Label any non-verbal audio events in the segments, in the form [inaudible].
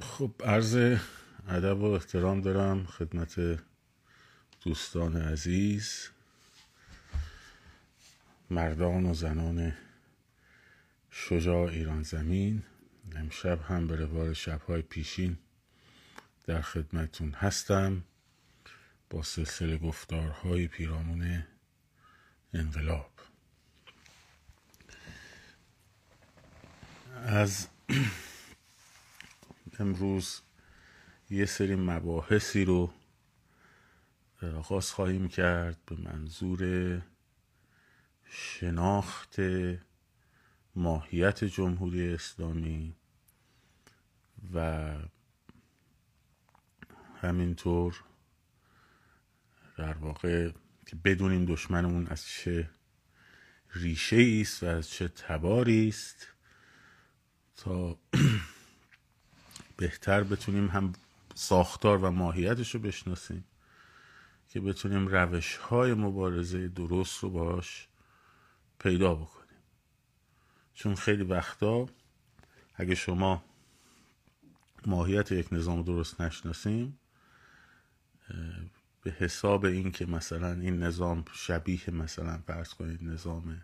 خب عرض ادب و احترام دارم خدمت دوستان عزیز مردان و زنان شجاع ایران زمین. امشب هم به روال شبهای پیشین در خدمتون هستم با سلسله گفتارهای پیرامون انقلاب. از امروز یه سری مباحثی رو آغاز خواهیم کرد به منظور شناخت ماهیت جمهوری اسلامی و همینطور در واقع که بدونیم دشمنمون از چه ریشه است و از چه تباری است تا [clears throat] بهتر بتونیم هم ساختار و ماهیتش رو بشناسیم که بتونیم روش های مبارزه درست رو باش پیدا بکنیم. چون خیلی وقتا اگه شما ماهیت یک نظام درست نشناسیم به حساب این که مثلا این نظام شبیه مثلا فرض کنید نظام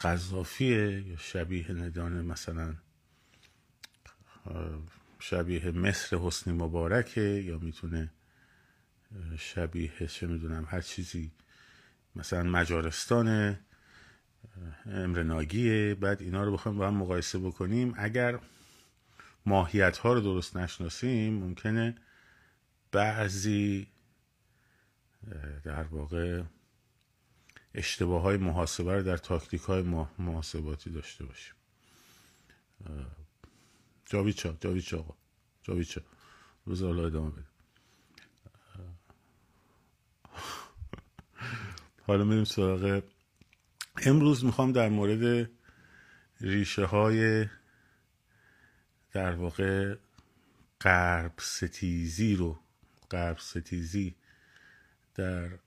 قذافیه یا شبیه ندانه مثلا شبیه مصر حسنی مبارکه یا می‌تونه شبیه چه می‌دونم هر چیزی مثلا مجارستان امرناگیه بعد اینا رو بخوایم با هم مقایسه بکنیم. اگر ماهیت ها رو درست نشناسیم ممکنه بعضی در واقع اشتباه های محاسبه رو در تاکتیک های محاسباتی داشته باشیم. جاویچا جاویچا آقا. جاویچا روز حالا ادامه بده حالا میریم سراغ امروز می‌خوام در مورد ریشه های در واقع غرب ستیزی رو غرب ستیزی در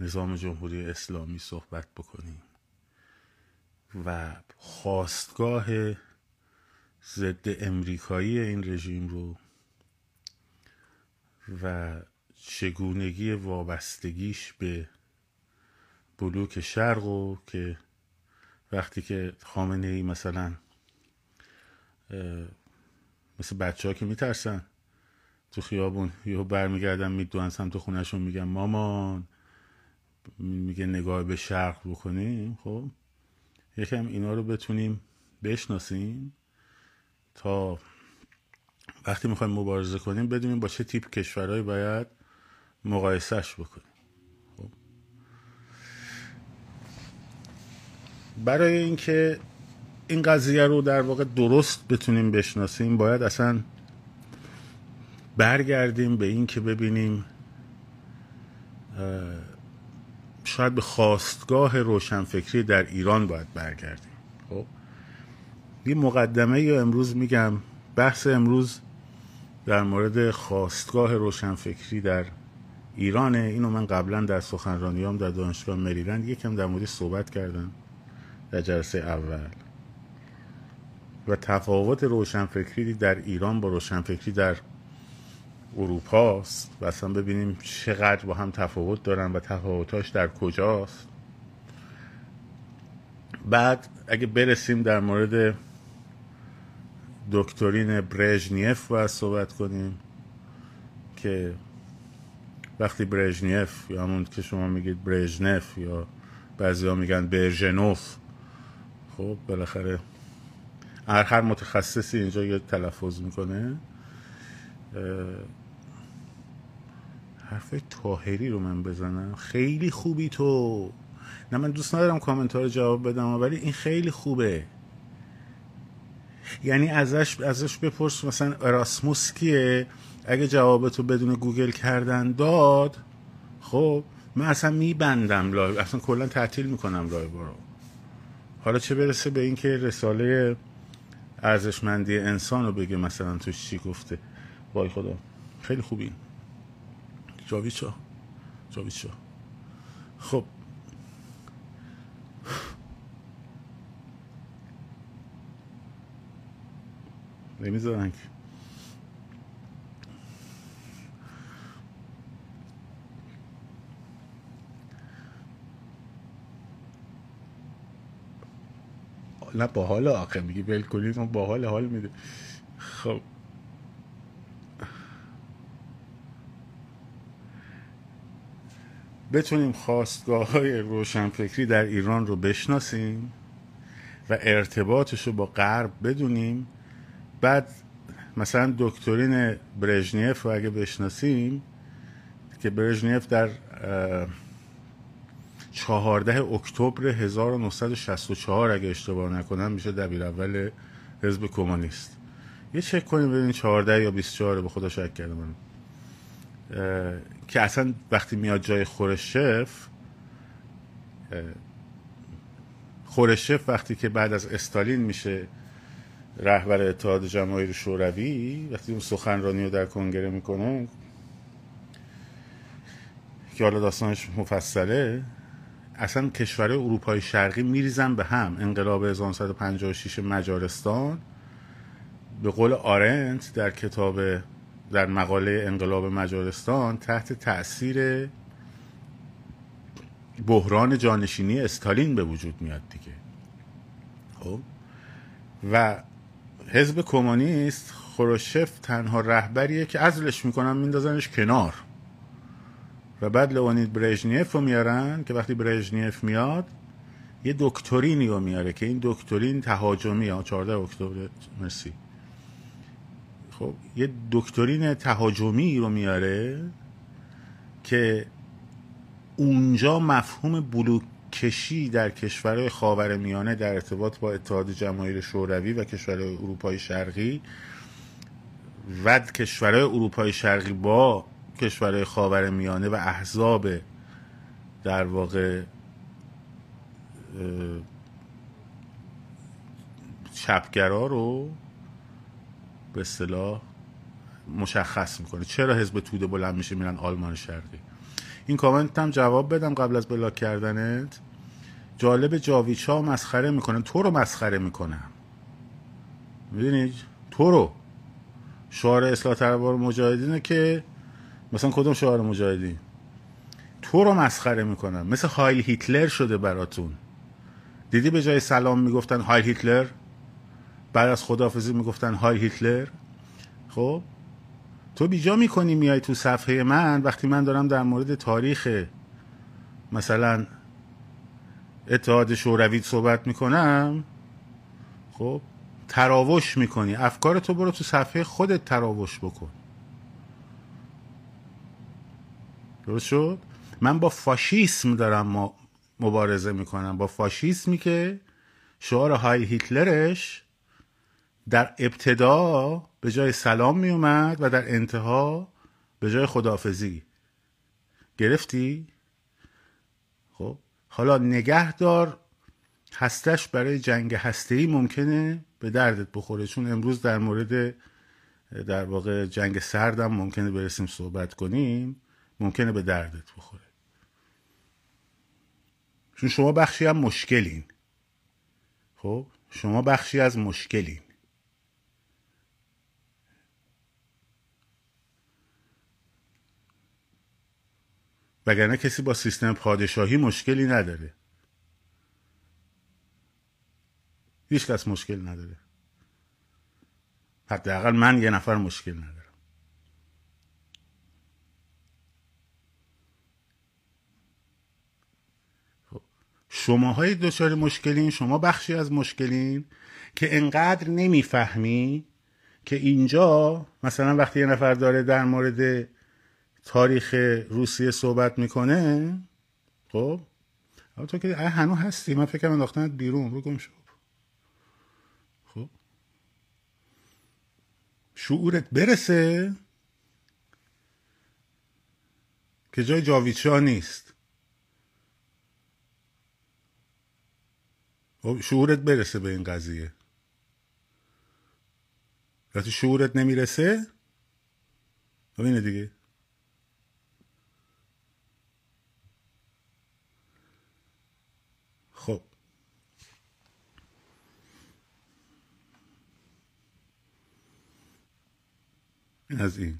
نظام جمهوری اسلامی صحبت بکنیم. و خواستگاه ضد امریکایی این رژیم رو و چگونگی وابستگیش به بلوک شرق و که وقتی که خامنه ای مثلا مثل بچه ها که میترسن تو خیابون یهو برمیگردن می‌دونن سمت خونهشون میگن مامان میگه نگاه به شرق بکنیم. خب یکم اینا رو بتونیم بشناسیم. تا وقتی می‌خوایم مبارزه کنیم بدونیم با چه تیپ کشورهایی باید مقایسهش بکنیم. خب. برای اینکه این قضیه رو در واقع درست بتونیم بشناسیم باید اصلا برگردیم به این که ببینیم شاید به خواستگاه روشنفکری در ایران باید برگردیم. خب. یه مقدمه یا امروز میگم. بحث امروز در مورد خواستگاه روشنفکری در ایرانه اینو من قبلا در سخنرانیام در دانشگاه مریلند یکم در مورد صحبت کردم در جلسه اول. و تفاوت روشنفکری در ایران با روشنفکری در اروپا است. و اصلا ببینیم چقدر با هم تفاوت دارن و تفاوتاش در کجاست. بعد اگه برسیم در مورد دکترین برژنیف باید صحبت کنیم که وقتی برژنیف یا همون که شما میگید برژنف یا بعضی ها میگن برژنوف خب بالاخره هر متخصصی اینجا یه تلفظ می‌کنه. حرف تاهری رو من بزنم. خیلی خوبی تو. نه من دوست ندارم کامنت رو جواب بدم ولی این خیلی خوبه. یعنی ازش ازش بپرس مثلا اراسموس کیه؟ اگه جوابتو بدون گوگل کردن داد خب من اصلا میبندم لایو اصلا کلا تعطیل می‌کنم لایو رو حالا چه برسه به اینکه رساله ارزشمندی انسان رو بگه مثلا توش چی گفته. وای خدا خیلی خوبی. جاویچا جاویچا خب. نمی‌ذارن که. نه با حال آخه میگی ول کنید با حال حال میده. خب. بتونیم خواستگاه های روشنفکری در ایران رو بشناسیم و ارتباطش رو با غرب بدونیم. بعد مثلا دکترین برژنیف رو اگه بشناسیم که برژنیف در چهارده اکتبر 1964 اگه اشتباه نکنم میشه دبیر اول حزب کمونیست. یه چک کنیم ببینید 14 یا 24 به خدا شک کردم. من که اصلا وقتی میاد جای خورشف خورشف وقتی که بعد از استالین میشه رهبر اتحاد جماهیر شوروی وقتی اون سخنرانی رو در کنگره می‌کنه که حالا داستانش مفصله اصلا کشورهای اروپای شرقی میریزن به هم. انقلاب 1956 مجارستان به قول آرنت در کتاب در مقاله انقلاب مجارستان تحت تاثیر بحران جانشینی استالین به وجود میاد دیگه. خب؟ و حزب کمونیست خروشف تنها رهبریه که ازلش می‌کنن میندازنش کنار. و بعد لوانید برژنیف رو میارن که وقتی برژنیف میاد یه دکترینی رو میاره که این دکترین تهاجمی ها 14 اکتبر مرسی. خب یه دکترین تهاجمی رو میاره که اونجا مفهوم بلوک کشی در کشورهای خاور میانه در ارتباط با اتحاد جماهیر شوروی و کشورهای اروپای شرقی و کشورهای اروپای شرقی با کشورهای خاور میانه و احزاب در واقع چپگرا رو به اصطلاح مشخص می‌کنه. چرا حزب توده بلند میشه؟ میرن آلمان شرقی. این کامنت هم جواب بدم قبل از بلاک کردنت. جالب جاویچا مسخره می‌کنن. تو رو مسخره می‌کنم می‌دونی؟ تو رو. شعار اصلاح طلبان مجاهدینه که مثلا کدوم شعار مجاهدین؟ تو رو مسخره می‌کنم مثل هایل هیتلر شده براتون. دیدی به جای سلام می‌گفتن هایل هیتلر؟ بعد از خدافزی می‌گفتن های هیتلر؟ خب؟ تو بیجا می‌کنی میای تو صفحه من وقتی من دارم در مورد تاریخ مثلا اتحاد شوروی صحبت می‌کنم؟ خب تراوش می‌کنی. افکار تو برو تو صفحه خودت تراوش بکن. درست شد؟ من با فاشیسم دارم مبارزه می‌کنم. با فاشیسمی که شعار های هیتلرش در ابتدا به جای سلام می اومد و در انتها به جای خدافزی گرفتی؟ خب حالا نگهدار هستش برای جنگ هستهی ممکنه به دردت بخوره. چون امروز در مورد در واقع جنگ سردم ممکنه برسیم صحبت کنیم ممکنه به دردت بخوره. چون شما بخشی هم مشکلین. خب شما بخشی از مشکلین. وگرنه کسی با سیستم پادشاهی مشکلی نداره. هیچ کس مشکل نداره. حداقل من یه نفر مشکل ندارم. خب، شماهای دچار مشکلین شما بخشی از مشکلین که انقدر نمی‌فهمی که اینجا مثلا وقتی یه نفر داره در مورد تاریخ روسیه صحبت می‌کنه خب؟ تو که هنو هستی. من فکر انداختنت بیرون. بگم شو. خب؟ شعورت برسه که جای جاویدشاه نیست. خب شعورت برسه به این قضیه. وقتی شعورت نمی‌رسه خب اینه دیگه این از این.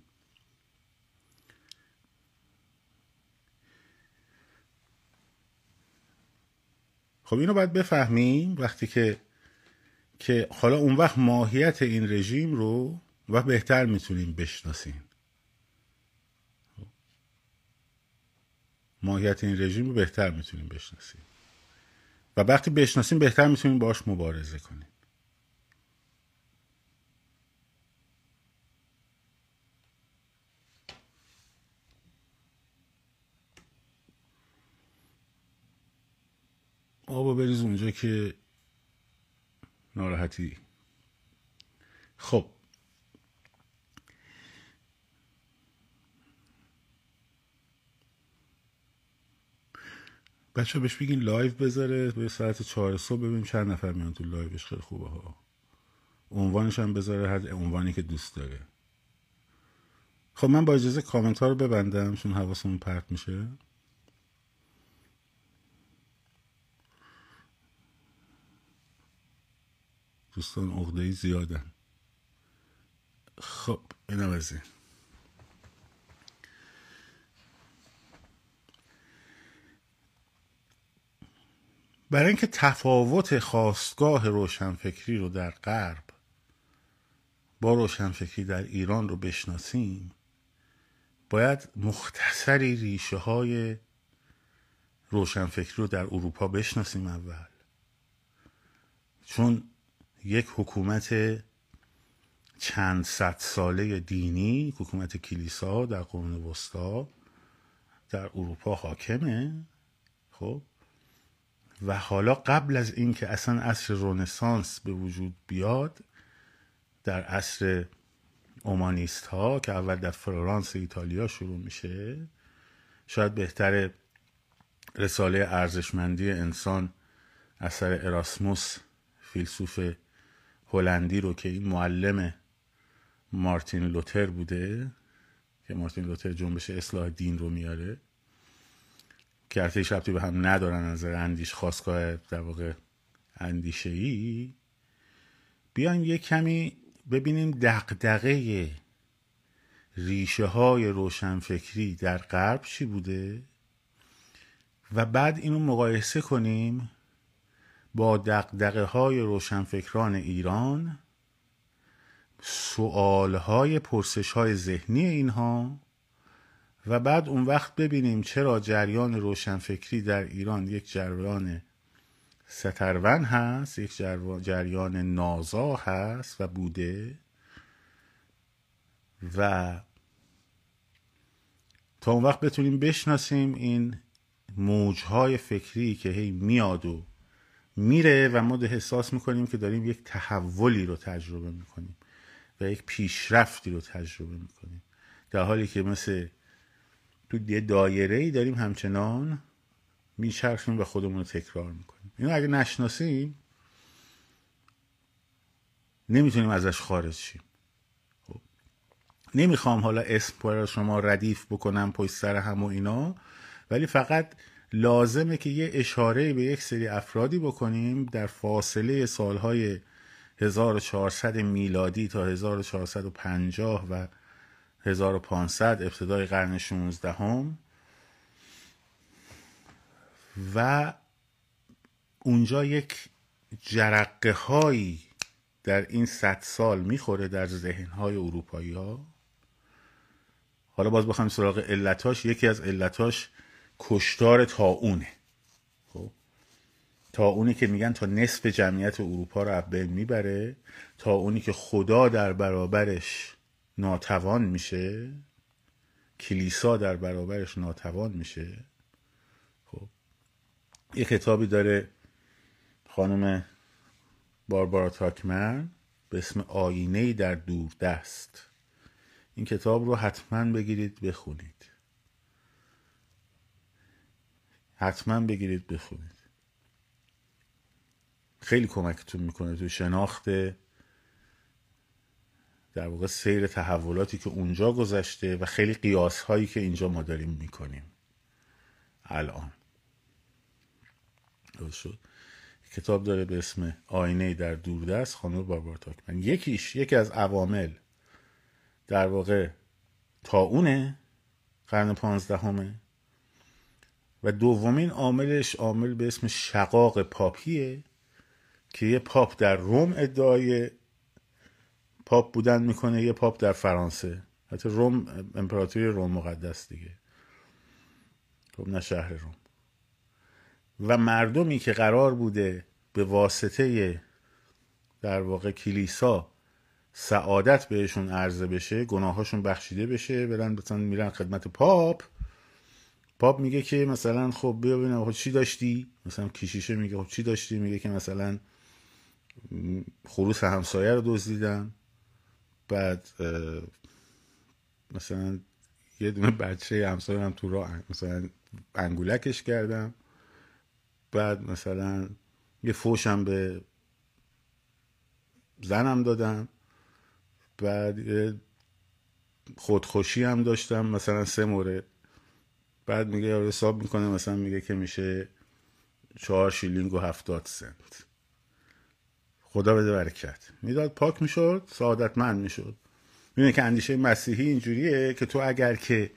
خب اینو باید بفهمیم وقتی که که حالا اون وقت ماهیت این رژیم رو و بهتر می‌تونیم بشناسیم. ماهیت این رژیم رو بهتر می‌تونیم بشناسیم. و وقتی بشناسیم بهتر می‌تونیم باش مبارزه کنیم. آبا بریز اونجا که ناراحتی. خب. بچه‌ها بهش بگین لایو بذاره به ساعت چهار صبح ببینیم چند نفر میان تو لایوش. خیلی خوبه ها. عنوانش هم بذاره هر عنوانی که دوست داره. خب من با اجازه کامنت ها رو ببندم چون حواسمون پرت میشه. دوستان عقده زیادن. خب اینم از این. برای اینکه تفاوت خواستگاه روشنفکری رو در غرب با روشنفکری در ایران رو بشناسیم باید مختصری ریشه های روشنفکری رو در اروپا بشناسیم اول. چون یک حکومت چند صد ساله دینی حکومت کلیسا در قرون وسطا در اروپا حاکمه خب؟ و حالا قبل از اینکه اصلا عصر رونسانس به وجود بیاد در عصر اومانیست ها که اول در فلورانس ایتالیا شروع میشه شاید بهتر رساله ارزشمندی انسان اثر اراسموس فیلسوف هلندی رو که این معلم مارتین لوتر بوده که مارتین لوتر جنبش اصلاح دین رو میاره که شبتی به هم ندارن از اندیش خواستگاه در واقع اندیشه ای بیایم یه کمی ببینیم دقدقه ریشه های روشنفکری در غرب چی بوده و بعد اینو مقایسه کنیم با دقدقه های روشنفکران ایران سوال های پرسش های ذهنی اینها و بعد اون وقت ببینیم چرا جریان روشنفکری در ایران یک جریان سترون هست یک جریان نازا هست و بوده و تا اون وقت بتونیم بشناسیم این موجهای فکری که هی میاد و میره و ما احساس می‌کنیم که داریم یک تحولی رو تجربه می‌کنیم و یک پیشرفتی رو تجربه می‌کنیم. در حالی که مثل تو یه دایره ای داریم همچنان میچرخیم و خودمون رو تکرار می‌کنیم. اینو اگه نشناسیم نمی‌تونیم ازش خارج شیم. خب. نمی‌خوام حالا اسم برای شما ردیف بکنم پشت سر هم و اینا ولی فقط لازمه که یه اشاره به یک سری افرادی بکنیم در فاصله سالهای 1400 میلادی تا 1450 و 1500 ابتدای قرن 16 هم و اونجا یک جرقه هایی در این صد سال می‌خوره در ذهن های اروپایی ها حالا باز بخوایم سراغ علتاش یکی از علتاش کشتار تاونه خب؟ اونی که میگن تا نصف جمعیت اروپا رو بین می‌بره تا اونی که خدا در برابرش ناتوان میشه کلیسا در برابرش ناتوان میشه. خب؟ یه کتابی داره خانم باربارا تاکمن به اسم آینه در دور دست این کتاب رو حتما بگیرید بخونید. حتما بگیرید بخونید. خیلی کمکتون می‌کنه تو شناخت در واقع سیر تحولاتی که اونجا گذشته و خیلی قیاس هایی که اینجا ما داریم می‌کنیم. الان. شد. کتاب داره به اسم آینه در دوردست خانم باربار تاکمن. یکیش یکی از عوامل در واقع تاونه قرن پانزدهمه. و دومین عاملش عامل به اسم شقاق پاپیه که یه پاپ در روم ادعای پاپ بودن می‌کنه یه پاپ در فرانسه. حتی روم امپراتوری روم مقدس دیگه. خب نه شهر روم. و مردمی که قرار بوده به واسطه در واقع کلیسا سعادت بهشون عرضه بشه گناهاشون بخشیده بشه برن مثلا میرن خدمت پاپ پاپ میگه که مثلا خب بیا ببینم خب چی داشتی؟ مثلا کشیشه میگه خب چی داشتی؟ میگه که مثلا خروس همسایه رو دزدیدم بعد مثلا یه دونه بچه همسایه هم تو راه مثلا انگولکش کردم. بعد مثلا یه فوشم به زنم دادم. بعد خودخوشی هم داشتم مثلا سه مورد. بعد میگه حساب می‌کنه مثلا میگه که میشه چهار شیلینگ و هفتاد سنت. خدا بده برکت. می‌داد پاک می‌شد سعادتمند می‌شد. می‌دونه که اندیشه مسیحی اینجوریه که تو اگر که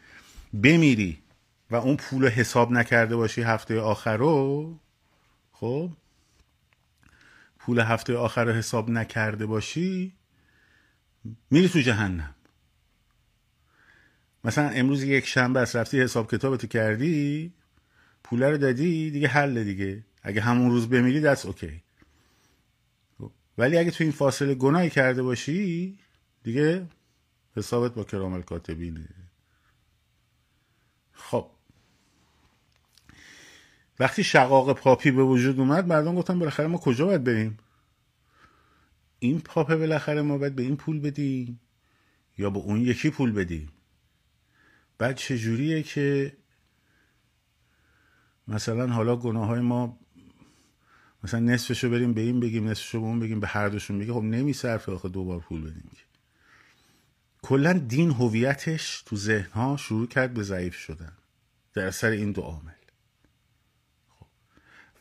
بمیری و اون پول حساب نکرده باشی هفته آخر رو خب پول هفته آخر رو حساب نکرده باشی میری تو جهنم. مثلا امروز یک شنبه است رفتی حساب کتابتو کردی پول رو دادی دیگه حل دیگه. اگه همون روز بمیری دست اوکی ولی اگه تو این فاصله گناهی کرده باشی دیگه حسابت با کرامل کاتبینه خب. وقتی شقاق پاپی به وجود اومد مردم گفتن بالاخره ما کجا باید بریم؟ این پاپ بالاخره ما باید به این پول بدیم یا به اون یکی پول بدیم؟ بعد چجوریه که مثلا حالا گناه های ما مثلا نصفشو بریم به این بگیم نصفشو به اون بگیم به هر دوشون بگیم خب نمیصرفه آخه دوبار پول بدیم کلا دین هویتش تو ذهن ها شروع کرد به ضعیف شدن. در اثر این دو عامل. خب.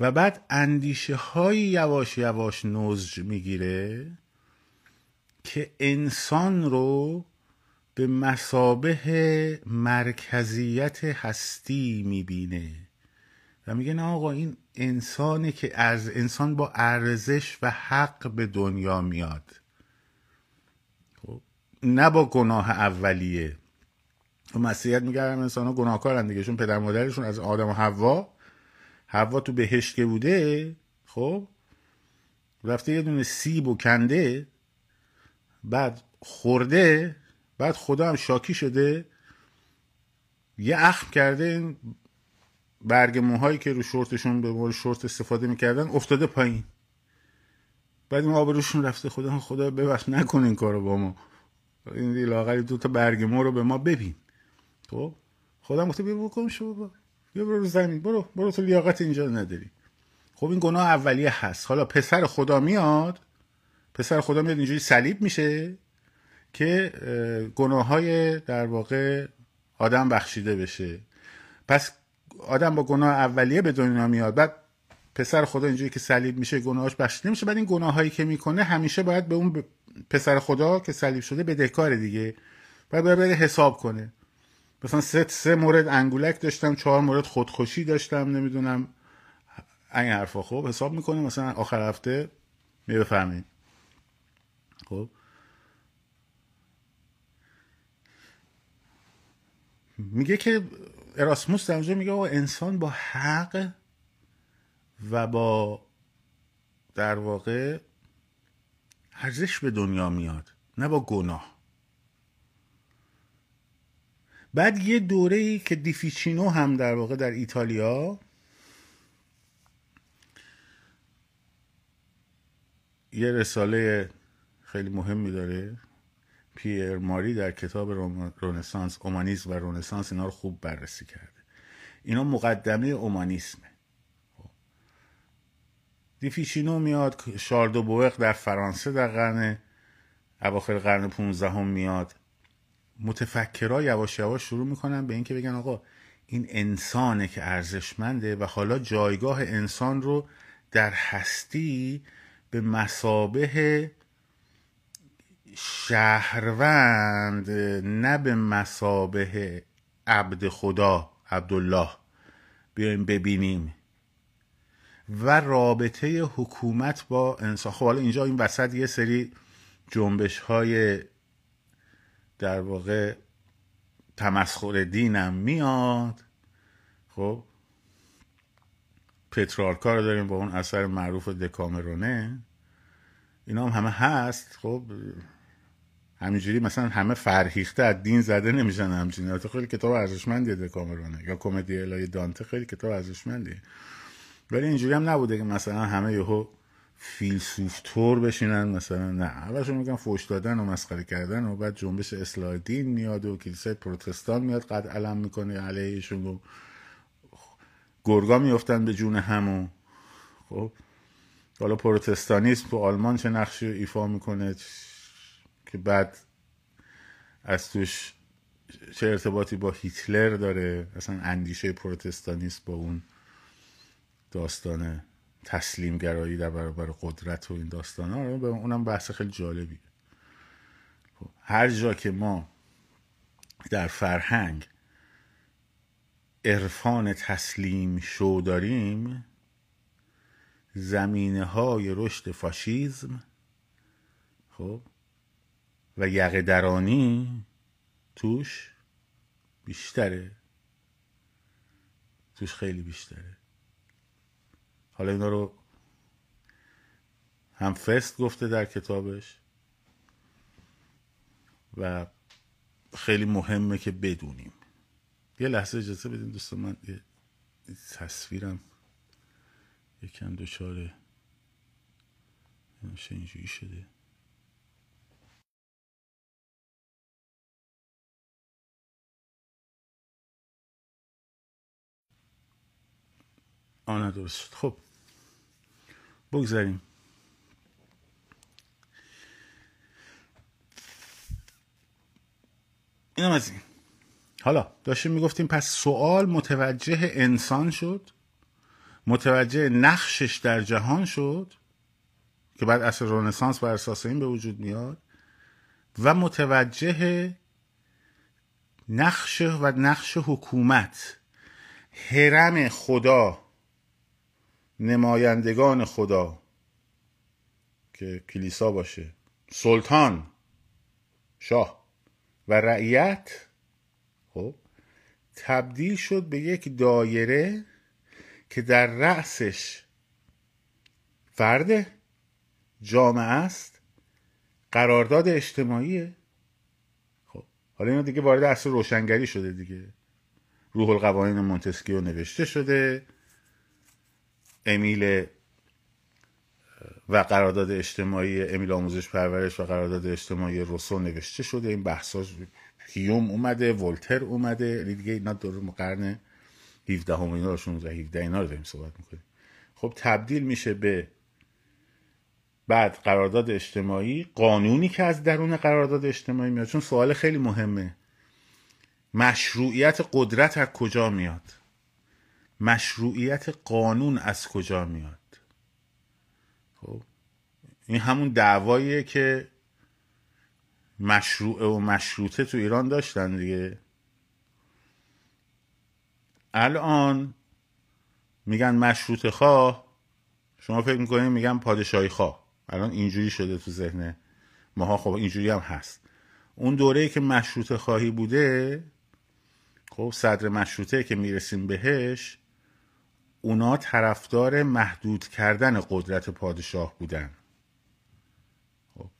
و بعد اندیشه های یواش یواش نوزج می‌گیره که انسان رو به مسابه مرکزیت هستی می‌بینه. و میگه نه آقا این انسانه که از انسان با ارزش و حق به دنیا میاد. خب نه با گناه اولیه. و مسیحیت میگه انسان ها گناهکارن دیگه چون پدر مادرشون از آدم و حوا. حوا تو بهشت که بوده خب رفته یه دونه سیب و کنده بعد خورده بعد خدا هم شاکی شده یه اخم کرده برگ موهایی که رو شورتشون به مورد شورت استفاده می‌کردن افتاده پایین. بعد این آبروشون رفته خدا خدا ببخش نکن این کارو با ما. این لاغری دو تا برگ مو رو به ما ببین. خب؟ خدا گفته بیا بکن شو بابا. بیا برو زمین. برو برو تو لیاقت اینجا نداری. خب این گناه اولیه هست. حالا پسر خدا میاد. پسر خدا میاد اینجوری صلیب میشه. که گناه های در واقع آدم بخشیده بشه. پس آدم با گناه اولیه به دنیا میاد بعد پسر خدا اینجوری که صلیب میشه گناهاش بخشیده میشه بعد این گناهایی که می‌کنه همیشه باید به اون پسر خدا که صلیب شده بدهکار دیگه باید باید بره حساب کنه. مثلا سه سه مورد انگولک داشتم چهار مورد خودخوشی داشتم نمی‌دونم این حرفا. خب حساب می‌کنه مثلا آخر هفته می بفهمید خب میگه که اراسموس در اونجا میگه انسان با حق و با در واقع ارزش به دنیا میاد نه با گناه. بعد یه دوره ای که دیفیچینو هم در واقع در ایتالیا یه رساله خیلی مهمی داره. پیر ماری در کتاب رونسانس اومانیسم و رونسانس اینا رو خوب بررسی کرده. اینا مقدمه اومانیسمه. خب. دیفیچینو میاد شاردو بوئق در فرانسه در قرن اواخر قرن 15 هم میاد. متفکرها یواش یواش شروع می‌کنن به اینکه بگن آقا این انسانه که ارزشمنده و حالا جایگاه انسان رو در هستی به مسابه شهروند نه به مسابه عبد خدا عبدالله. بیایم ببینیم. و رابطه حکومت با انسان. خب حالا اینجا این وسط یه سری جنبش های در واقع تمسخر دینم میاد. خب پترارکا رو داریم با اون اثر معروف دکامرونه. اینا هم همه هست. خب همینجوری مثلا همه فرهیخته از دین زده نمیشن همچین خیلی کتاب ارزشمندیه دکامرونه یا کمدی الهی دانته خیلی کتاب ارزشمندیه. ولی اینجوری هم نبوده که مثلا همه یهو فیلسوف تور بشینن مثلا نه. اولشون میگن فوش دادن و مسخره کردن و بعد جنبش اصلاح دین میاد و کلیسای پروتستان میاد قد علم می‌کنه علیهشون و گرگا میفتن به جون همون خب. حالا پروتستانیسم تو آلمان چه نقشی ایفا می‌کنه؟ که بعد از توش چه ارتباطی با هیتلر داره؟ اصلا اندیشه پروتستانیسم با اون داستان تسلیم گرایی در برابر قدرت و این داستان ها رو اونم بحث خیلی جالبی خب، هر جا که ما در فرهنگ عرفان تسلیم شو داریم زمینه های رشد فاشیزم خب و یقه درانی توش بیشتره. توش خیلی بیشتره. حالا اینا رو هم فست گفته در کتابش و خیلی مهمه که بدونیم. یه لحظه اجازه بدین دوست من یه تصویرم یکم دچار اینجوری شده. آنه درست خب. بگذاریم. اینم از این. حالا داشتیم می‌گفتیم پس سوال متوجه انسان شد متوجه نقشش در جهان شد که بعد اصل رونسانس بر اساس این به وجود میاد و متوجه نقش و نقش حکومت. حرم خدا نمایندگان خدا که کلیسا باشه. سلطان شاه و رعیت خب تبدیل شد به یک دایره که در رأسش فرد جامعه است قرارداد اجتماعیه. خب حالا اینا دیگه وارد اصل روشنگری شده دیگه. روح القوانین مونتسکیو نوشته شده. امیل و قرارداد اجتماعی امیل آموزش پرورش و قرارداد اجتماعی روسو نوشته شده. این بحثا هیوم اومده ولتر اومده. یعنی دیگه اینا دور قرن 17 هم اینا رو 16 17 اینا رو داریم صحبت می‌کنیم. خب تبدیل میشه به بعد قرارداد اجتماعی قانونی که از درون قرارداد اجتماعی میاد. چون سوال خیلی مهمه. مشروعیت قدرت از کجا میاد؟ مشروعیت قانون از کجا میاد؟ خب این همون دعواییه که مشروعه و مشروطه تو ایران داشتن دیگه. الان میگن مشروط خواه شما فکر می‌کنید میگن پادشاهی خواه. الان اینجوری شده تو ذهن ماها. خب اینجوری هم هست. اون دوره که مشروط خواهی بوده خب صدر مشروطه که می‌رسیم بهش اونا طرفدار محدود کردن قدرت پادشاه بودن. خب.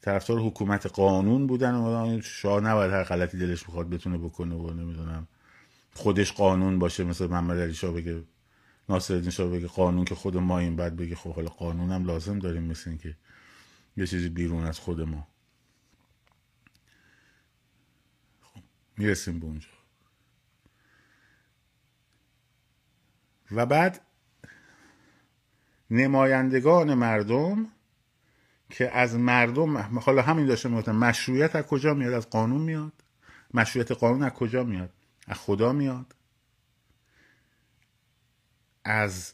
طرفدار حکومت قانون بودن و شاه نباید هر غلطی دلش بخواد بتونه بکنه و نمی‌دونم. خودش قانون باشه مثل محمد علی شاه بگه ناصر شاه بگه قانون که خود ما این بعد بگه خب حالا قانون هم لازم داریم مثل این که یه چیزی بیرون از خود ما. خب. می‌رسیم به اونجا. و بعد نمایندگان مردم که از مردم حالا همین داشته می‌گفتم مشروعیت از کجا میاد؟ از قانون میاد. مشروعیت قانون از کجا میاد؟ از خدا میاد. از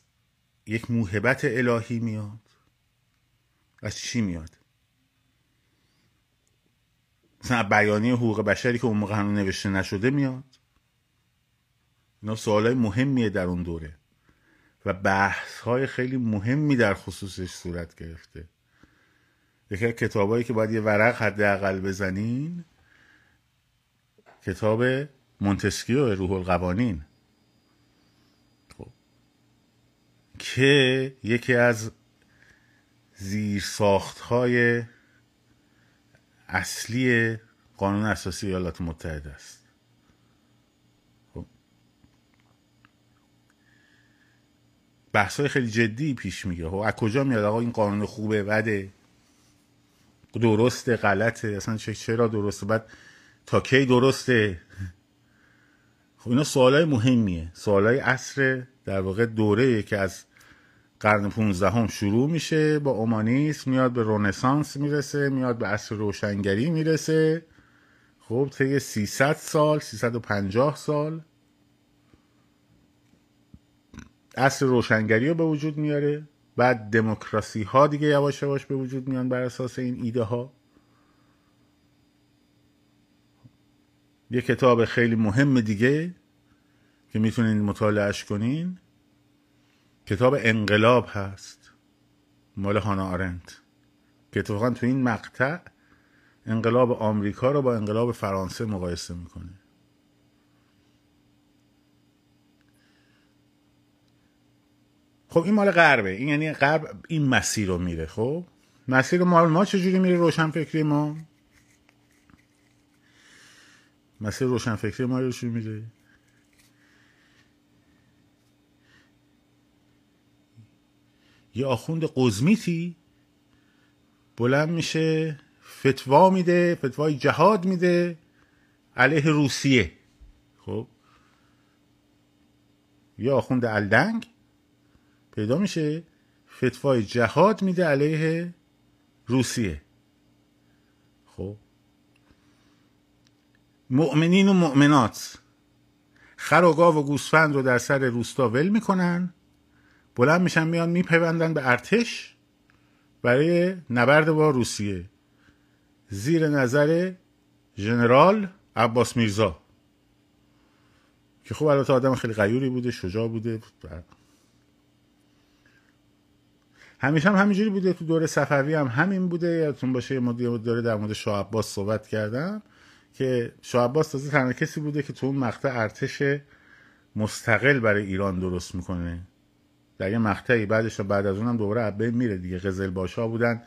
یک موهبت الهی میاد. از چی میاد؟ مثلا بیانیه حقوق بشری که اون موقع هنوز نوشته نشده میاد. اینا سوالای مهمیه در اون دوره. و بحث های خیلی مهمی در خصوصش صورت گرفته. یکی از کتابایی که باید یه ورق حداقل بزنین کتاب مونتسکیو روح القوانین. خب. که یکی از زیر ساخت های اصلی قانون اساسی ایالات متحده است. بحث های خیلی جدی پیش میگه. خب از کجا میاد؟ آقا این قانون خوبه بده. درسته غلطه. اصلا چرا درسته؟ بعد تا کی درسته؟ خب اینا سوالای مهمیه. سوالای عصر در واقع دوره که از قرن 15 هم شروع میشه با اومانیسم میاد به رونسانس می‌رسه میاد به عصر روشنگری می‌رسه. خب طی 300 سال 350 سال عصر روشنگری رو به وجود میاره بعد دموکراسی ها دیگه یواش یواش به وجود میان بر اساس این ایده ها یه کتاب خیلی مهم دیگه که می‌تونین مطالعهش کنین کتاب انقلاب هست. مال هانا آرنت. که اتفاقا تو این مقطع انقلاب آمریکا رو با انقلاب فرانسه مقایسه می‌کنه. خب این مال غربه. این یعنی غرب این مسیر رو میره. خب مسیر ما ما چجوری میره روشن فکری ما؟ مسیر روشن فکری ما رو میره یه آخوند قزمیتی بلند میشه فتوا میده فتوای جهاد میده علیه روسیه. خب؟ یه آخوند الدنگ پیدا میشه. فتوای جهاد میده علیه روسیه. خب. مؤمنین و مؤمنات. خر و گاو و گوسفند رو در سر روستا ول می‌کنن. بلند میشن میان میپیوندن به ارتش برای نبرد با روسیه. زیر نظر ژنرال عباس میرزا. که خب البته آدم خیلی غیوری بوده شجاع بوده همیشه هم همینجوری بوده تو دوره صفوی هم همین بوده. یادتون باشه یه مدیر دوره در مورد شاه عباس صحبت کردم که شاه عباس تازه تنها کسی بوده که تو اون مقطع ارتش مستقل برای ایران درست می‌کنه. در یه مقطعی بعدش بعد از اونم دوباره عبه میره دیگه. قزل باشا بودن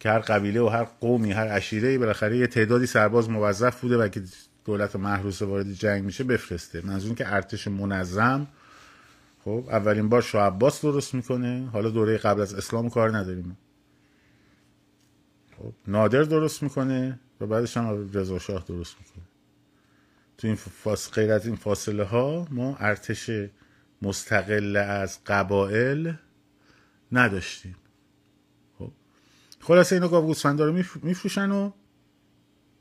که هر قبیله و هر قومی هر عشیره بالاخره یه تعدادی سرباز موظف بوده و که دولت محروس وارد جنگ میشه بفرسته. منظور که ارتش منظم خب اولین بار شاه عباس درست می‌کنه. حالا دوره قبل از اسلام کار نداریم. خب نادر درست می‌کنه و بعدش هم رضا شاه درست می‌کنه. تو این فاس... غیر از این فاصله ها ما ارتش مستقل از قبائل نداشتیم. خب خلاصه اینو گاو گوسفندا رو میفروشن و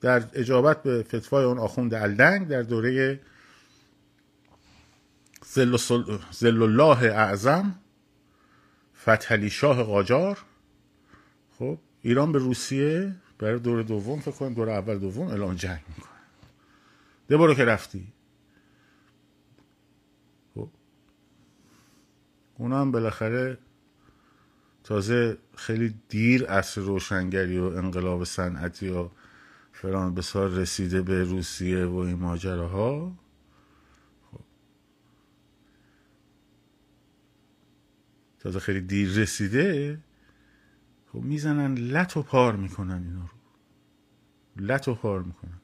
در اجابت به فتوای اون آخوند الدنگ در دوره زل الله اعظم فتحلی شاه قاجار. خب ایران به روسیه برای دور دوم فکر کنم دور اول دوم اعلام جنگ می‌کنه. ده برو که رفتی. خب. اونا هم بالاخره تازه خیلی دیر عصر روشنگری و انقلاب صنعتی و فران بسار رسیده به روسیه و این ماجراها. تازه خیلی دیر رسیده خب می‌زنن لط و پار می‌کنن اینا رو. لط و پار می‌کنن.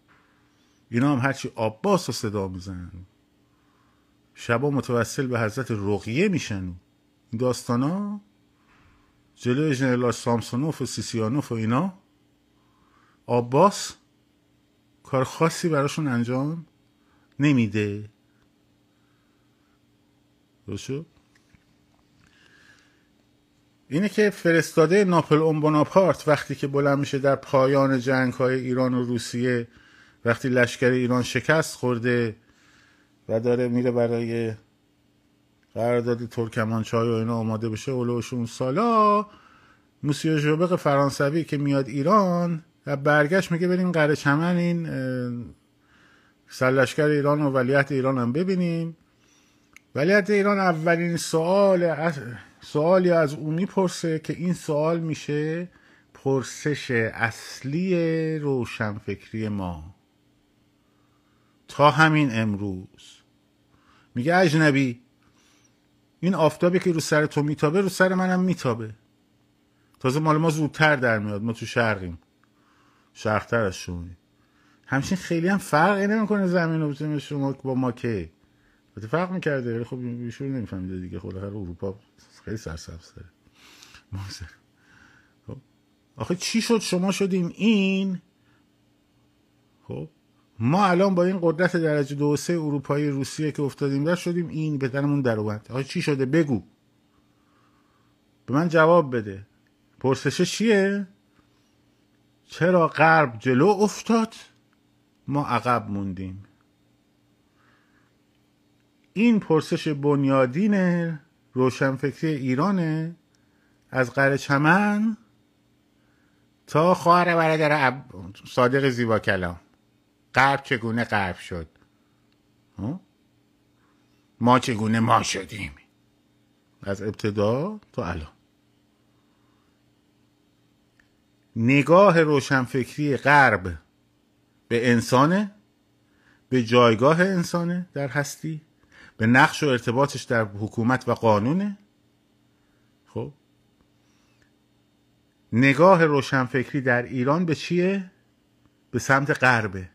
اینا هم هرچی آباس رو صدا می‌زنن. شبا متوسل به حضرت رقیه میشن. این داستان ها جلوی جنرال سامسونوف و سیسیانوف و اینا. آباس کار خاصی براشون انجام نمیده. درست اینه که فرستاده ناپل بناپارت وقتی که بلند میشه در پایان جنگ های ایران و روسیه وقتی لشکر ایران شکست خورده و داره میره برای قرارداد ترکمانچای و اینا آماده بشه اولوش اون سالا موسیو ژوبق فرانسوی که میاد ایران و برگشت میگه بریم قره چمن این سلشکر ایران و ولیت ایران هم ببینیم. ولیت ایران اولین سوال سوالی از او می‌پرسه که این سوال میشه پرسش اصلی روشنفکری ما. تا همین امروز. میگه اجنبی این آفتابی که رو سر تو میتابه رو سر منم میتابه. تازه مال ما زودتر در میاد ما تو شرقیم. شرقتر از شما. همچین خیلی هم فرقی نمی‌کنه زمین و شما با ما که فرق می‌کرده ولی خب ایشون نمیفهمیده دیگه خب اروپا. خیلی سرسبز داره. خب. آخه چی شد؟ شما شدیم این. خب. ما الان با این قدرت درجه دو سه اروپایی روسیه که افتادیم در شدیم این به درمون در اومد. آخه چی شده؟ بگو. به من جواب بده. پرسش چیه؟ چرا غرب جلو افتاد؟ ما عقب موندیم. این پرسش بنیادین روشنفکری ایرانه؟ از قره چمن؟ تا خواهر برادر عب... صادق زیبا کلام. غرب چگونه غرب شد؟ ما چگونه ما شدیم؟ از ابتدا تا الان. نگاه روشنفکری غرب به انسانه؟ به جایگاه انسانه در هستی؟ به نقش و ارتباطش در حکومت و قانونه خب نگاه روشنفکری در ایران به چیه؟ به سمت غربه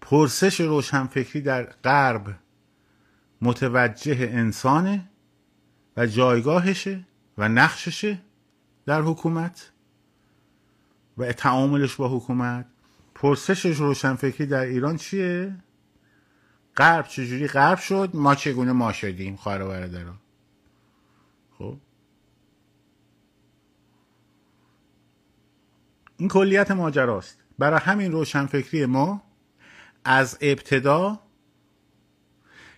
پرسش روشنفکری در غرب متوجه انسانه و جایگاهشه و نقششه در حکومت و تعاملش با حکومت پرسش روشنفکری در ایران چیه؟ غرب چجوری غرب شد؟ ما چگونه ما شدیم خواهر برادران؟ خب. این کلیت ماجراست. برای همین روشنفکری ما از ابتدا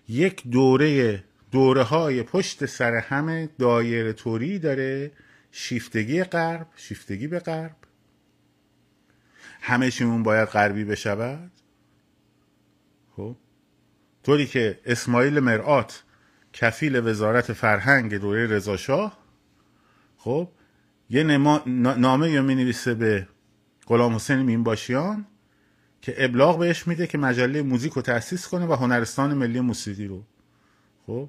یک دوره دوره های پشت سر همه دایره توری داره. شیفتگی غرب شیفتگی به غرب. همه باید غربی بشود. خب. طوری که اسماعیل مرآت کفیل وزارت فرهنگ دوره رضاشاه خب یه نامه یا می نویسه به غلام حسین مینباشیان که ابلاغ بهش میده که مجله موزیک رو تأسیس کنه و هنرستان ملی موسیقی رو. خب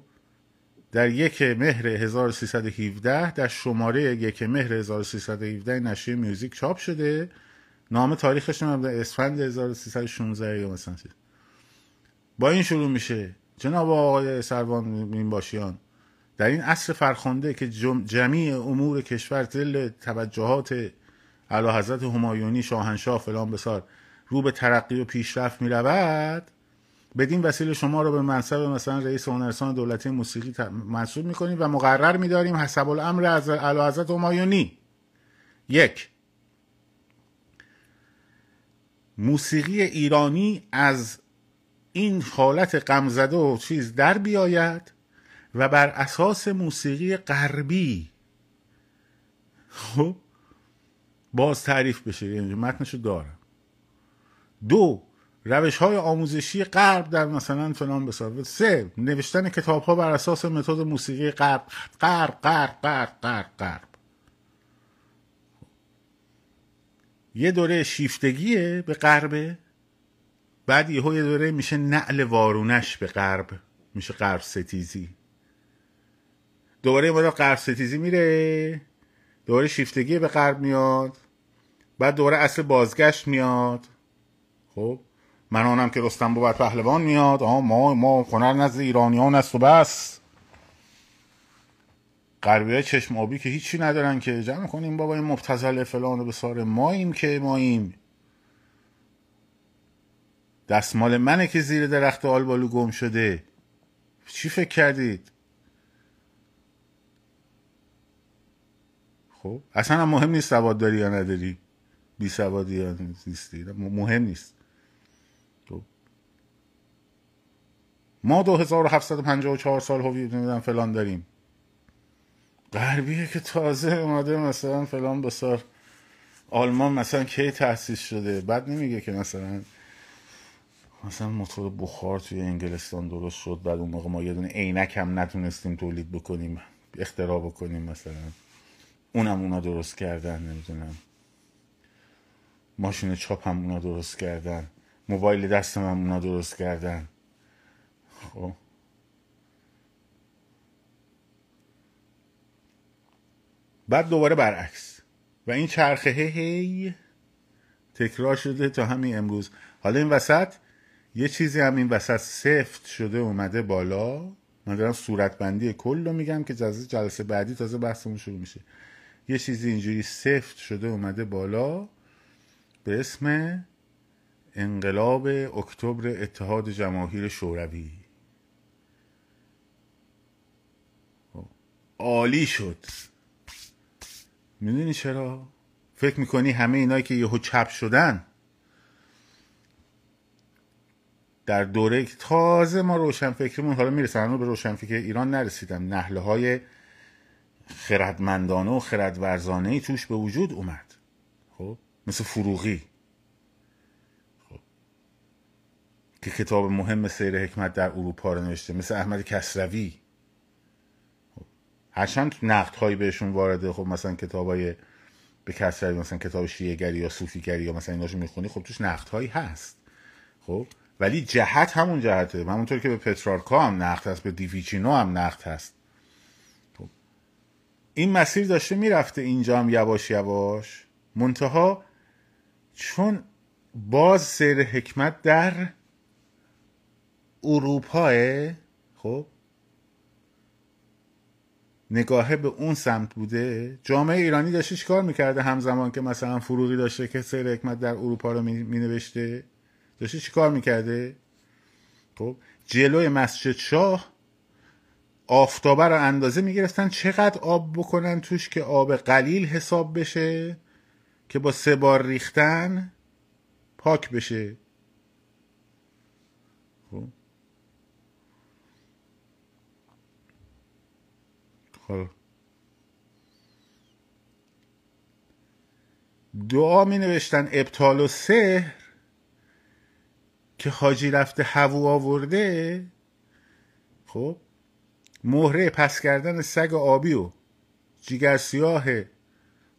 در یک مهر 1317 در شماره یک مهر 1317 نشریه میوزیک چاپ شده. نام تاریخش هم اسفند 1316 یا مثلا با این شروع میشه. جناب آقای سروان مینباشیان در این عصر فرخنده که جمعی امور کشور دل توجهات علا حضرت همایونی شاهنشاه فلان بسار رو به ترقی و پیشرفت می رود بدین وسیله شما رو به منصب مثلا رئیس هنرستان دولتی موسیقی منصوب می‌کنیم و مقرر میداریم حسب الامر از علا حضرت همایونی. یک موسیقی ایرانی از این حالت غمزده و چیز در بیاید و بر اساس موسیقی غربی. خب باز تعریف بشه یعنی متنشو دارم. دو روش های آموزشی غرب در مثلا فلان بسار سه نوشتن کتاب ها بر اساس متد موسیقی غرب. غرب غرب غرب غرب غرب. یه دوره شیفتگیه به غربه. بعد یهو یه دوره میشه نعل وارونش به غرب میشه غرب ستیزی. دوباره یه غرب ستیزی میره دوباره شیفتگی به غرب میاد بعد دوباره اصل بازگشت میاد. خب من آنم که رستم بود پهلوان میاد. آه ما ما هنر نزد ایرانیان است و بس. غربی های چشم آبی که هیچی ندارن که جمع کنیم بابا این مبتزل فلان و بساره. ماییم که ماییم. دستمال منه که زیر درخت آلبالو گم شده. چی فکر کردید؟ خب اصلا هم مهم نیست سواد داری یا نداری. بی سوادی یا نیستی. مهم نیست. خب. ما 2754 سال هویت نمیدن فلان داریم. غربیه که تازه اومده مثلا فلان بسار آلمان مثلا کی تأسیس شده؟ بعد نمیگه که مثلا مثلا موتور بخار توی انگلستان درست شد بعد اون موقع ما یه دونه عینک هم نتونستیم تولید بکنیم اختراع بکنیم مثلا. اونم اونا درست کردن نمی‌دونم. ماشین چاپ هم اونا درست کردن. موبایل دست هم اونا درست کردن. خب. بعد دوباره برعکس. و این چرخه هی تکرار شده تا همین امروز. حالا این وسط یه چیزی هم این وسط سفت شده اومده بالا. من دارم صورتبندی کل رو میگم که جلسه جلسه بعدی تازه بحثمون شروع میشه. یه چیزی اینجوری سفت شده اومده بالا به اسم انقلاب اکتبر اتحاد جماهیر شوروی. خب، عالی شد. می‌دونی چرا؟ فکر می‌کنی همه اینایی که یهو چپ شدن در دوره تازه ما روشن فکرمون حالا می‌رسه هنوز به روشن فکر ایران نرسیدم. نحله های خردمندانه و خردورزانه ای توش به وجود اومد. خب؟ مثل فروغی. خب. که کتاب مهم سیر حکمت در اروپا رو نوشته مثل احمد کسروی. خب. هرچند نقد هایی بهشون وارده خب مثلا کتاب های به کسروی مثلا کتاب شیعه یا صوفی گری یا مثلا ایناشو می‌خونی خب توش نقد هایی هست. خب؟ ولی جهت همون جهته. همونطور که به پترارکا هم نقد هست به دیویچینو هم نقد هست. خب. این مسیر داشته می‌رفته اینجا هم یواش یواش. منتها چون باز سیر حکمت در اروپاه خب. نگاهه به اون سمت بوده. جامعه ایرانی داشته چیکار می‌کرده همزمان که مثلا فروغی داشته که سیر حکمت در اروپا رو مینوشته؟ داشته چیکار می‌کرده خب جلوی مسجد شاه آفتابه رو اندازه می‌گرفتن چقدر آب بکنن توش که آب قلیل حساب بشه که با سه بار ریختن پاک بشه. خب. خب. دعا می نوشتن ابطال و سحر که حاجی رفته هوو آورده خب مهره پس کردن سگ آبی و جیگر سیاه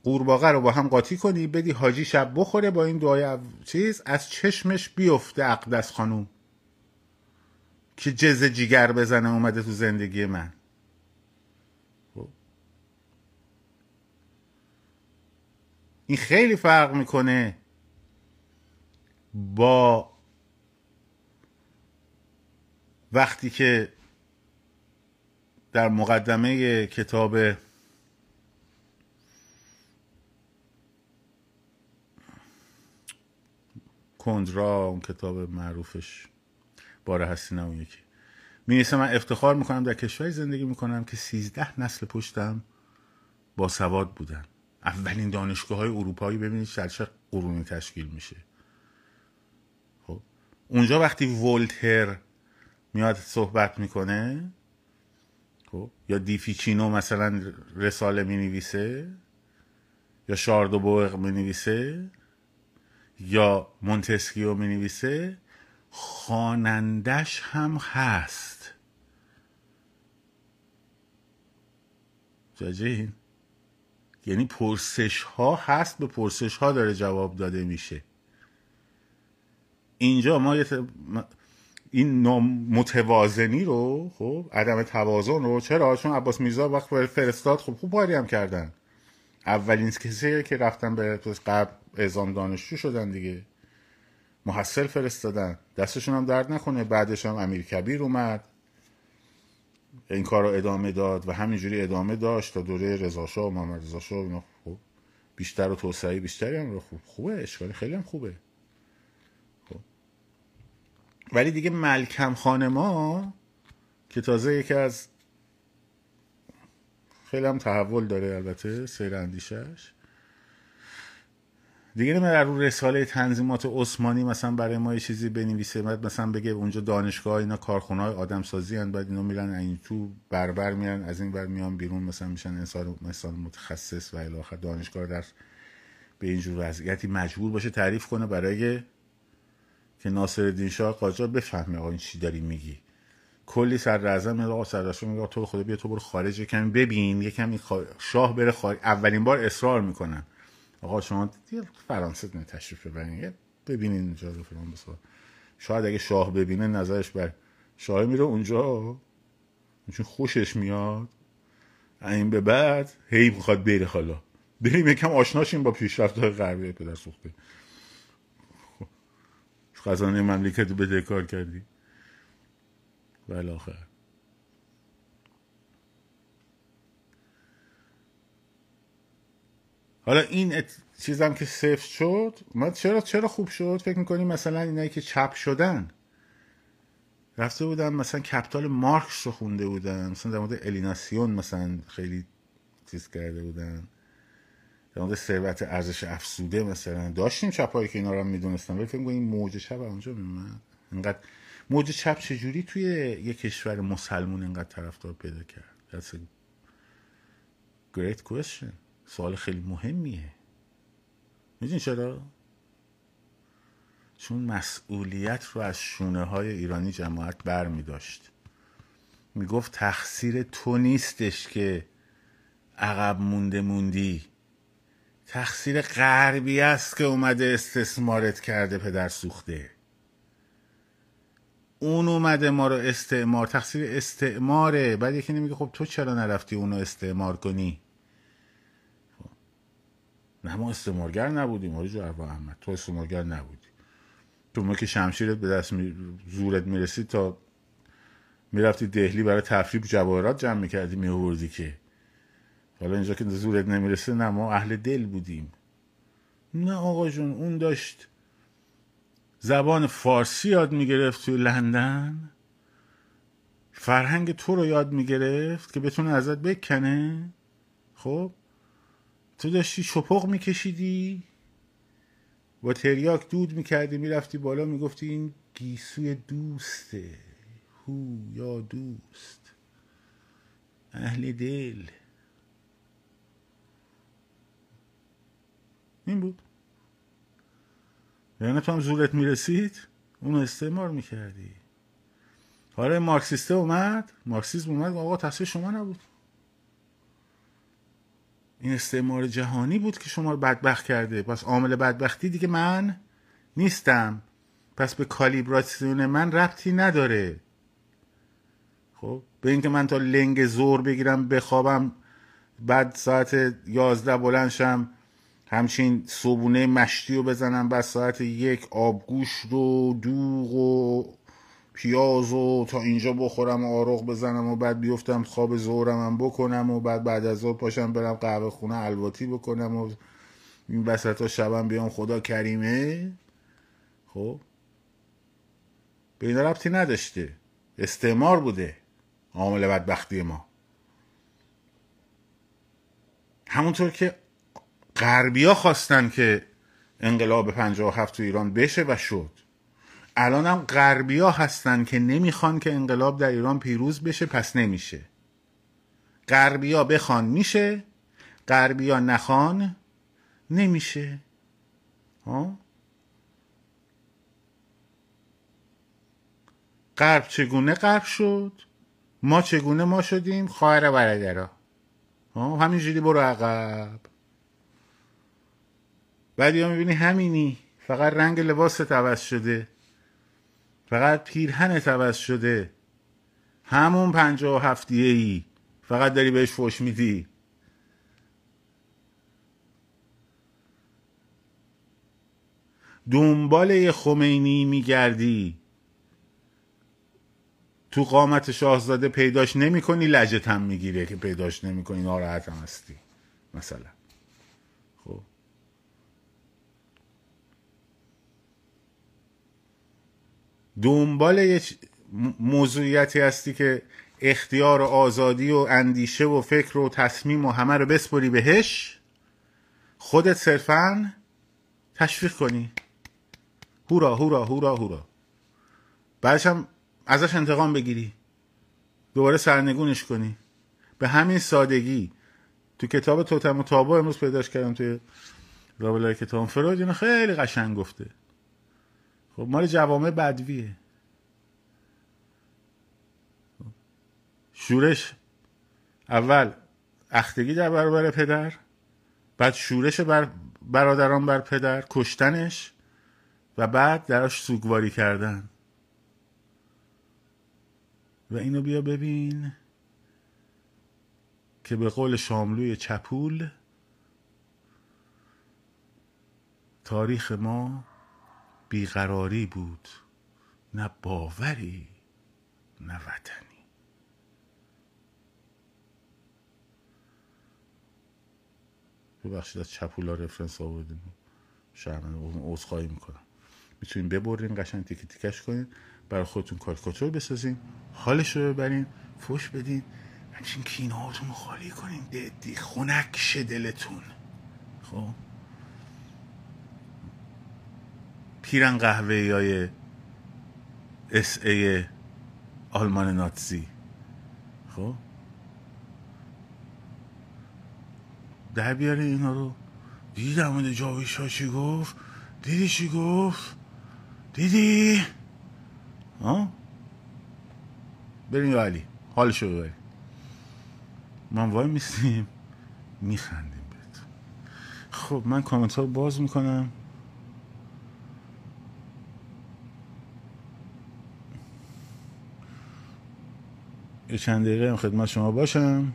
قورباغه رو با هم قاطی کنی بدی حاجی شب بخوره با این دعای چیز از چشمش بیفته اقدس خانوم که جز جیگر بزنه اومده تو زندگی من خب. این خیلی فرق می‌کنه با وقتی که در مقدمه کتاب کندرا اون کتاب معروفش باره هستی اون یکی. می من افتخار می‌کنم در کشوری زندگی می‌کنم که سیزده نسل پشتم با سواد بودن. اولین دانشگاه های اروپایی ببینید چه قرونی تشکیل میشه. خب اونجا وقتی ولتر میاد صحبت می‌کنه؟ خب یا دیفیچینو مثلا رساله می نویسه یا شاردو می نویسه یا مونتسکیو می نویسه خانندش هم هست. جاجه یعنی پرسش ها هست به پرسش ها داره جواب داده میشه. اینجا ما یه این متوازنی رو خب عدم توازن رو چرا؟ چون عباس میرزا وقت فرستاد خب خوب باری هم کردن. اولین کسی که رفتن به قبل اعزام دانشجو شدن دیگه. محصل فرستادن. دستشون هم درد نکنه. بعدش هم امیر کبیر اومد. این کار رو ادامه داد و همینجوری ادامه داشت تا دوره رضاشاه و محمد رضاشاه اینا خوب بیشتر و توسعه بیشتری هم رو خوب خوبه اشکالی خیلی هم خوبه. ولی دیگه ملکم خانما که تازه یکی از خیلی هم تحول داره البته سیر اندیشش دیگه نمیره رو رساله تنظیمات عثمانی مثلا برای ما یه چیزی بنویسه مثلا بگه اونجا دانشگاه اینا کارخونه های آدم سازی هن بعد اینا میرن این تو بربر میرن از این بر میان بیرون مثلا میشن انسان مثلا متخصص و الاخر دانشگاه در به اینجور وضعیتی مجبور باشه تعریف کنه برای که ناصر الدین شاه قاجار بفهمه آقا این چی داری میگی. کلی سر رزم آقا سرداشو میگه تو خدا بیا تو برو خارج کمی ببین یکم شاه بره خارج. اولین بار اصرار می‌کنن. آقا شما فرانسه نه تشریف ببرین ببینین اینجا رو فلان شاید اگه شاه ببینه نظرش بر شاه میره اونجا. چون خوشش میاد. این به بعد هی می‌خواد بره حالا. بریم یکم آشناشیم با پیشرفت های غربی پدر سوخته. خزانه مملکت رو بده کار کردی. آخر. حالا این ات... چیزم که سفت شد ما چرا چرا خوب شد؟ فکر می‌کنیم مثلا اینایی که چپ شدن. رفته بودن مثلا کپتال مارکس رو خونده بودن. مثلا در مورد الیناسیون مثلا خیلی چیز کرده بودن. در مورد ثروت ارزش افسوده مثلا. داشتیم چپایی که اینا رو می‌دونستن ولی فکر این موج چپ اونجا میومد اینقدر موج چپ چجوری توی یه کشور مسلمون اینقدر طرفدار پیدا کرد؟ That's a great question. سوال خیلی مهمیه. می‌دونی چرا؟ چون مسئولیت رو از شونه های ایرانی جماعت بر می داشت می گفت تقصیر تو نیستش که عقب مونده موندی. تقصیر غربی است که اومده استثمارت کرده پدر سوخته. اون اومده ما رو استعمار تقصیر استعماره بعد یکی نمیگه خب تو چرا نرفتی اونو استعمار کنی؟ نه ما استعمارگر نبودیم آقای جعفر احمد تو استعمارگر نبودی. تو ما که شمشیرت به دست می... زورت می‌رسید تا می‌رفتی دهلی برای تفریب جواهرات جمع می‌کردی میوردی که. حالا اینجا که زورت نمی‌رسه نه ما اهل دل بودیم. نه آقا جون اون داشت زبان فارسی یاد می‌گرفت توی لندن. فرهنگ تو رو یاد می‌گرفت که بتونه ازت بکنه. خب؟ تو داشتی شپق میکشیدی با تریاک دود می‌کردی می‌رفتی بالا می‌گفتی این گیسوی دوسته. هو یا دوست. اهل دل. این بود. یعنی تو هم زورت می‌رسید؟ اونو استعمار می‌کردی. حالا مارکسیسته اومد. مارکسیزم اومد آقا تصویر شما نبود. این استعمار جهانی بود که شما رو بدبخت کرده. پس عامل بدبختی دیگه من نیستم. پس به کالیبراسیون من ربطی نداره. خب به اینکه من تا لنگ زور بگیرم بخوابم بعد ساعت یازده بلند شم همچین صبونه مشتی رو بزنم بعد ساعت یک آبگوش رو دوغ و پیاز و تا اینجا بخورم و آرغ بزنم و بعد بیفتم خواب زورم هم بکنم و بعد بعد از ظهر پاشم برم قهوه خونه الواتی بکنم و این بسط ها شبم بیام خدا کریمه. خب؟ به اینا ربطی نداشته. استعمار بوده عامل بدبختی ما. همونطور که غربیا خواستن که انقلاب 57 تو ایران بشه و شد. الان هم غربیا هستن که نمی‌خوان که انقلاب در ایران پیروز بشه پس نمیشه. غربیا بخوان میشه غربیا نخوان نمیشه. ها؟ غرب چگونه غرب شد؟ ما چگونه ما شدیم؟ خواهر برادرها. همینجوری برو عقب. بعد یا می‌بینی همینی. فقط رنگ لباس عوض شده. فقط پیرهن عوض شده. همون پنجاه و هفتیه ای فقط داری بهش فش میدی. دنبال یه خمینی میگردی. تو قامت شاهزاده پیداش نمی کنی لجت هم می‌گیره که پیداش نمی کنی ناراحت هم هستی. مثلا. دنبال یه موضوعیتی هستی که اختیار و آزادی و اندیشه و فکر و تصمیم و همه رو بسپری بهش خودت صرفا تشویق کنی. هورا هورا هورا هورا. بعدش هم ازش انتقام بگیری. دوباره سرنگونش کنی. به همین سادگی. تو کتاب توتم و تابو امروز پیداش کردم توی رابلای کتاب. فروید اینو خیلی قشنگ گفته. خب مال جوامع بدویه. شورش. اول اختگی در برابر پدر بعد شورش بر برادران بر پدر کشتنش و بعد دراش سوگواری کردن. و اینو بیا ببین که به قول شاملوی چپول تاریخ ما بیقراری بود نه باوری نه وطنی. ببخشید از چپولا رفرنس آوردیم. شرمنده عذرخواهی می‌کنم. می‌تونیم ببرین قشنگ تیکه تیکش کنین برای خودتون کاریکاتور بسازین حالش رو ببرین فوش بدین. همچین کینه هاتون خالی کنین دی خونک شه دلتون. خب؟ پیرن قهوه های اس ای آلمان ناتزی. خب؟ در بیاره اینا رو. دیدی در جاویش چی گفت؟ دیدی چی گفت؟ دیدی؟ ها؟ بریم یا علی. حالشو ببریم. من وای میستیم میخندیم بهت خب من کامنت ها باز می‌کنم. یه چند دقیقه هم خدمت شما باشم.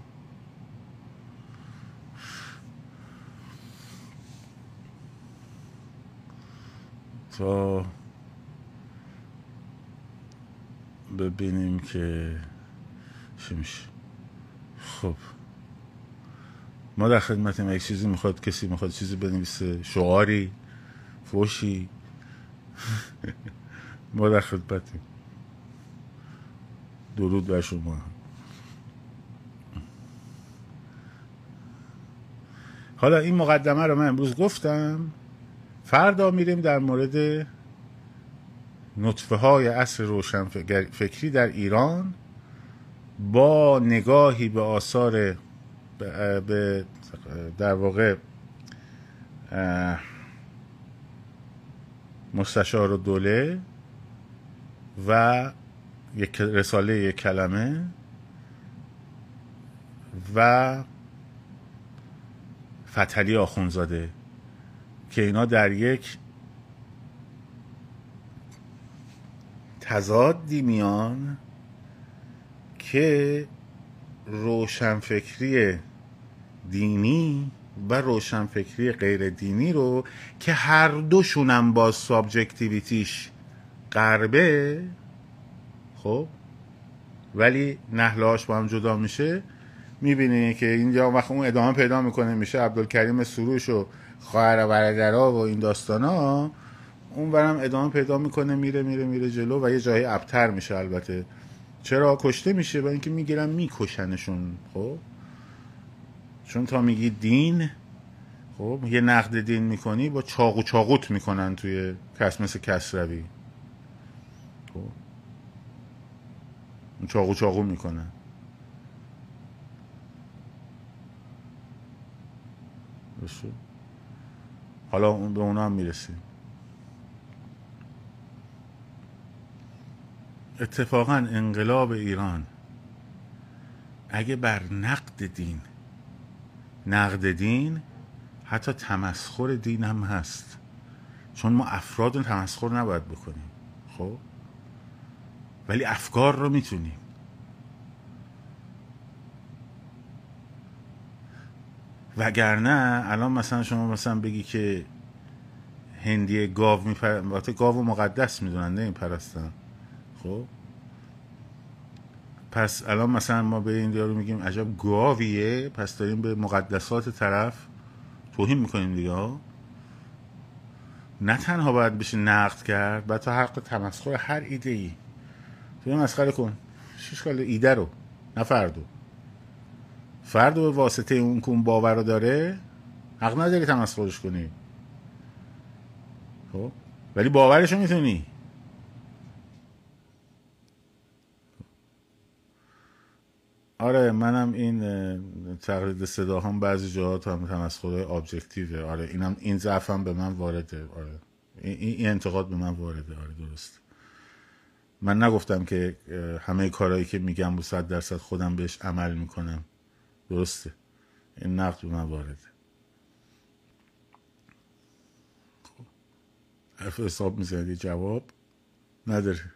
تا ببینیم که چی میشه. خب. ما در خدمت یک چیزی می‌خواد کسی می‌خواد چیزی بنویسه شعاری فوشی. [laughs] ما در خدمتیم. درود بر شما. حالا این مقدمه رو من امروز گفتم. فردا میریم در مورد نطفه های عصر روشن فکری در ایران با نگاهی به آثار به در واقع مستشار و دوله و یک رساله یک کلمه. و فتلی آخونزاده که اینا در یک تضادی میان که روشنفکری دینی و روشنفکری غیر دینی رو که هر دوشونم با سابجکتیویتیش قربه خب؟ ولی نحلهاش با هم جدا میشه می‌بینی که اینجا وقت اون ادامه پیدا می‌کنه میشه عبدالکریم سروش و خواهر و برادرها و این داستان ها اون برم ادامه پیدا می‌کنه میره میره میره جلو و یه جایی ابتر میشه البته. چرا؟ کشته میشه برای اینکه می‌گیرن میکشنشون خب؟ چون تا میگی دین خب؟ یه نقد دین می‌کنی با چاقو چاقوت می‌کنن توی کس مثل کسروی. خب؟ چاقو چاقو می‌کنن حالا به اونا هم می‌رسیم. اتفاقا انقلاب ایران اگه بر نقد دین نقد دین حتی تمسخر دین هم هست. چون ما افراد تمسخر نباید بکنیم. خب؟ ولی افکار رو می‌تونیم. وگرنه الان مثلا شما مثلا بگی که هندی گاو میپر گاو و مقدس می‌دونن نه این پرستن خب؟ پس الان مثلا ما به این یارو میگیم عجب گاویه پس داریم به مقدسات طرف توهین می‌کنیم دیگه نه تنها باید بشه نقد کرد تا حق تمسخر هر ایده ای تو مسخره کن. شش ایده رو نه فردو فرد به واسطه اون کون باور رو داره حق نداری تمسخرش کنی. خب؟ ولی باورش رو می‌تونی. آره منم این تقلید صدا هم بعضی جاهات هم تمسخرهای ابجکتیوه. آره اینم این ضعفم به من وارده. آره این, این انتقاد به من وارده. آره درست من نگفتم که همه کارهایی که میگم با صد درصد خودم بهش عمل می‌کنم. درسته. این نقد به من وارده خب. حرف حساب می‌زنید جواب نداره.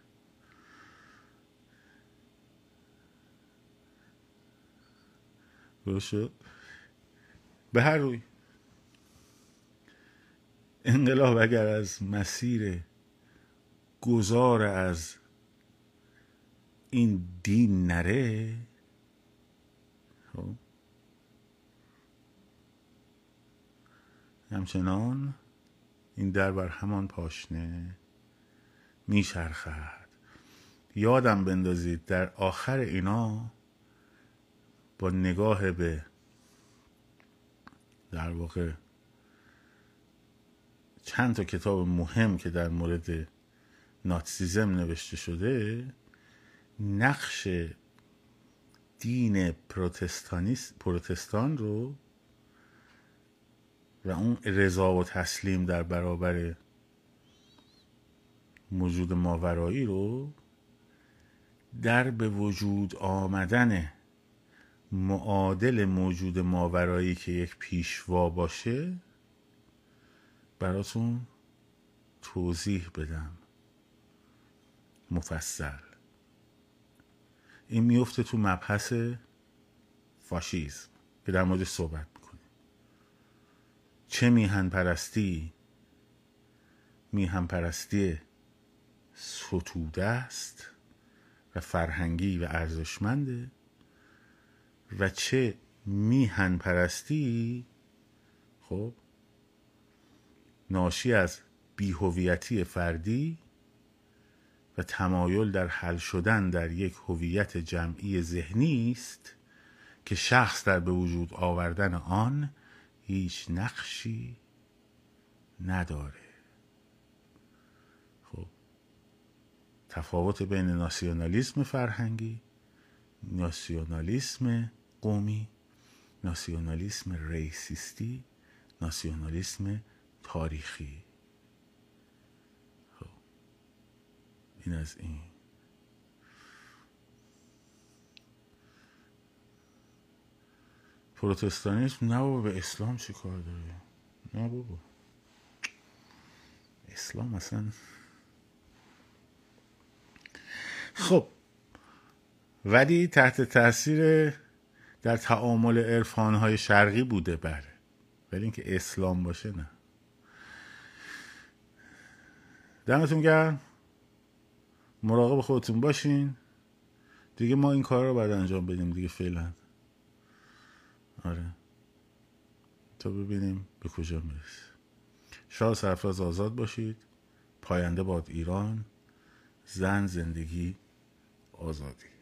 درست به هر روی. انقلاب اگر از مسیر گذار از این دین نره؟ خب. همچنان این در بر همان پاشنه میچرخد. یادم بندازید در آخر اینا با نگاه به در واقع چند تا کتاب مهم که در مورد ناتسیزم نوشته شده نقش دین پروتستان رو و اون رضا و تسلیم در برابر موجود ماورایی رو در به وجود آمدن معادل موجود ماورایی که یک پیشوا باشه براتون توضیح بدم. مفصل. این میفته تو مبحث فاشیزم که در مورد صحبت می‌کنیم. چه میهن پرستی میهن پرستی ستوده است و فرهنگی و ارزشمنده و چه میهن پرستی خب ناشی از بیهویتی فردی و تمایل در حل شدن در یک هویت جمعی ذهنی است که شخص در به وجود آوردن آن هیچ نقشی نداره. خب تفاوت بین ناسیونالیسم فرهنگی ناسیونالیسم قومی ناسیونالیسم ریسیستی ناسیونالیسم تاریخی. این از این. پروتستانیسم نه به اسلام چی کار داره؟ نه بابا. اسلام اصلا. خب. ولی تحت تاثیر در تعامل عرفانهای شرقی بوده بره ولی اینکه اسلام باشه نه. دمتون گرم. مراقب خودتون باشین. دیگه ما این کار رو باید انجام بدیم دیگه فعلا. آره. تا ببینیم به کجا می‌رسه شاه سرفراز آزاد باشید. پاینده باد ایران. زن زندگی آزادی.